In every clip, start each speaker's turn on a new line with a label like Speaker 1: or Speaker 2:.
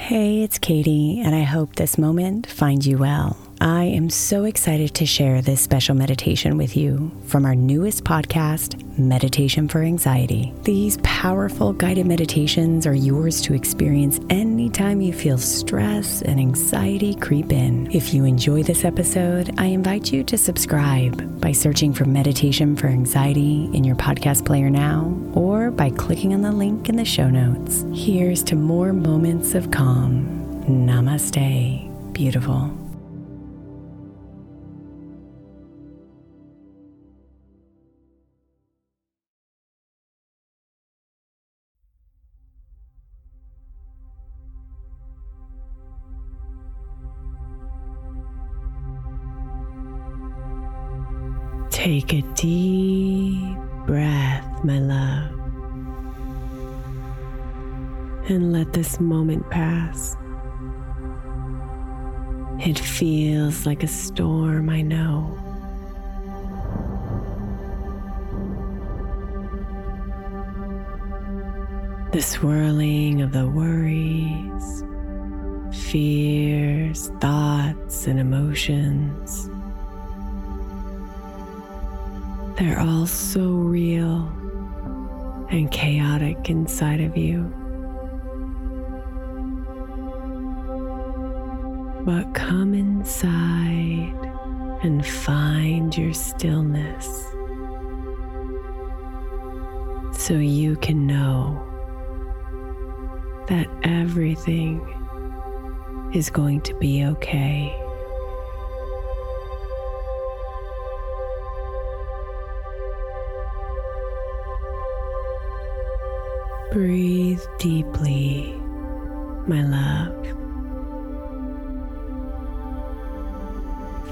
Speaker 1: Hey, it's Katie, and I hope this moment finds you well. I am so excited to share this special meditation with you from our newest podcast, Meditation for Anxiety. These powerful guided meditations are yours to experience anytime you feel stress and anxiety creep in. If you enjoy this episode, I invite you to subscribe by searching for Meditation for Anxiety in your podcast player now or by clicking on the link in the show notes. Here's to more moments of calm. Namaste. Beautiful. Take a deep breath, my love, and let this moment pass. It feels like a storm, I know. The swirling of the worries, fears, thoughts, and emotions. They're all so real and chaotic inside of you. But come inside and find your stillness so you can know that everything is going to be okay. Breathe deeply, my love.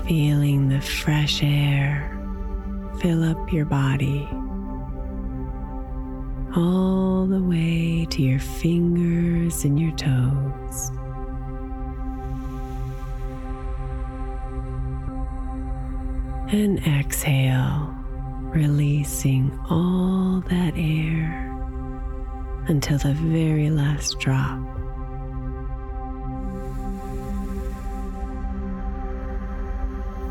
Speaker 1: Feeling the fresh air fill up your body all the way to your fingers and your toes. And exhale, releasing all that air until the very last drop.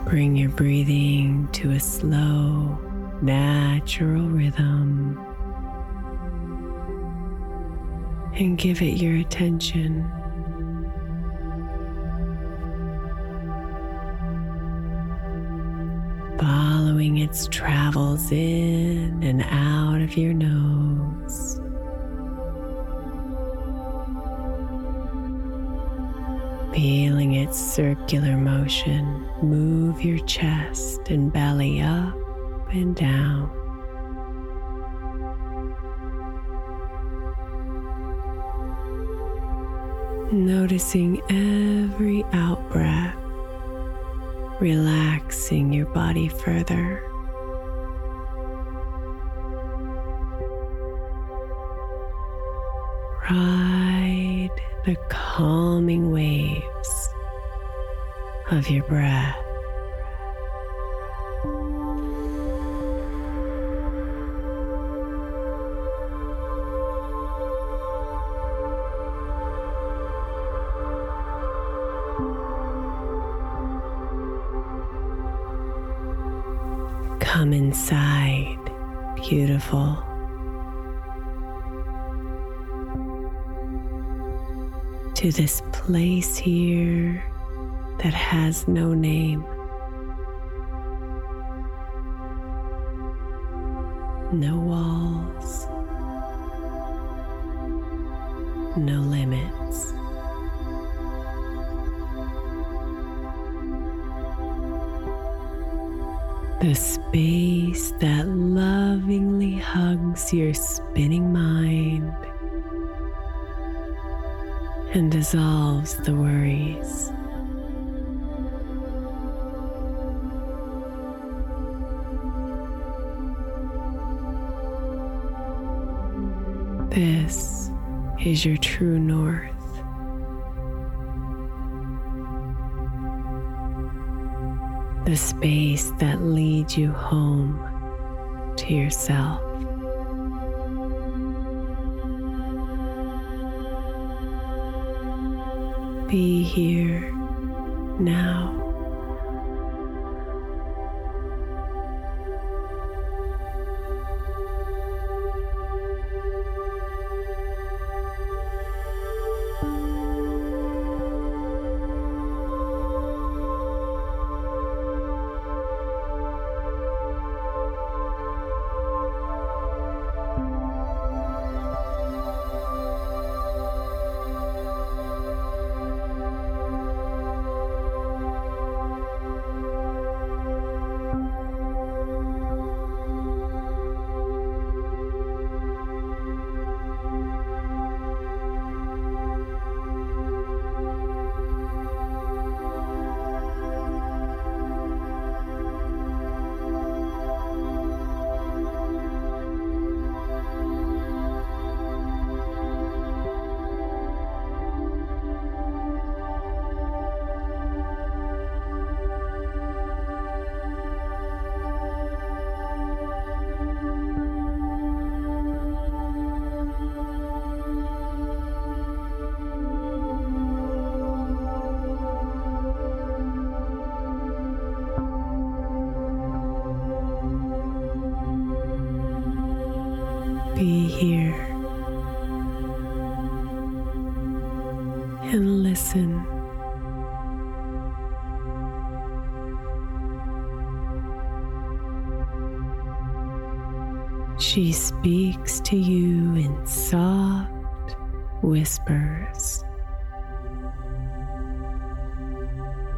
Speaker 1: Bring your breathing to a slow, natural rhythm and give it your attention. Following its travels in and out of your nose. Feeling its circular motion move your chest and belly up and down. Noticing every out breath, relaxing your body further. Ride the calming waves of your breath. Come inside, beautiful. To this place here that has no name. No walls, no limits. The space that lovingly hugs your spinning mind and dissolves the worries. This is your true north. The space that leads you home to yourself. Be here now. Be here and listen. She speaks to you in soft whispers,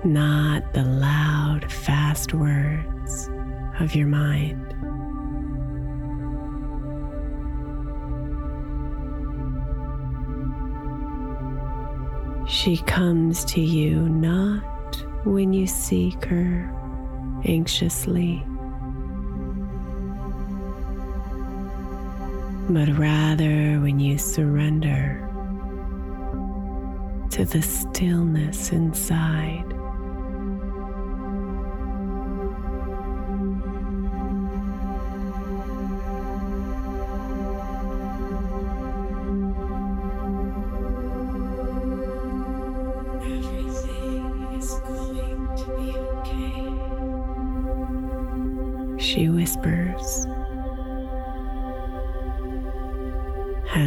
Speaker 1: not the loud, fast words of your mind. She comes to you not when you seek her anxiously, but rather when you surrender to the stillness inside.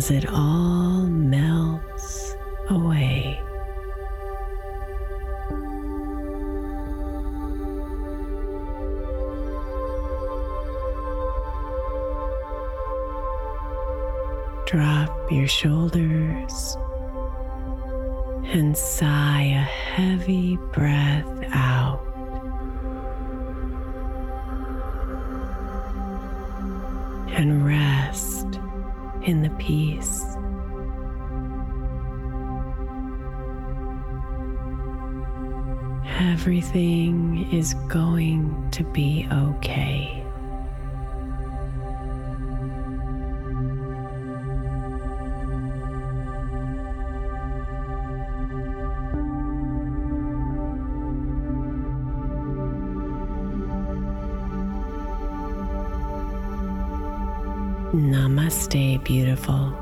Speaker 1: As it all melts away. Drop your shoulders and sigh a heavy breath out. And rest in the peace. Everything is going to be okay. Namaste, beautiful.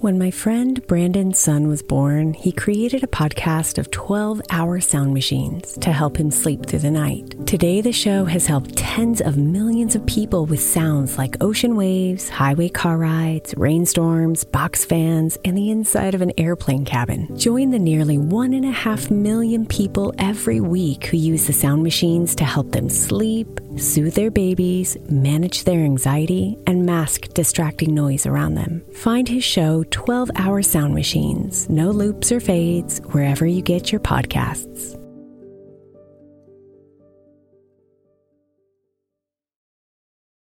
Speaker 1: When my friend Brandon's son was born, he created a podcast of 12 hour sound machines to help him sleep through the night. Today, the show has helped tens of millions of people with sounds like ocean waves, highway car rides, rainstorms, box fans, and the inside of an airplane cabin. Join the nearly one and a half million people every week who use the sound machines to help them sleep, soothe their babies, manage their anxiety, and mask distracting noise around them. Find his show 12 Hour Sound Machines, no loops or fades, wherever you get your podcasts.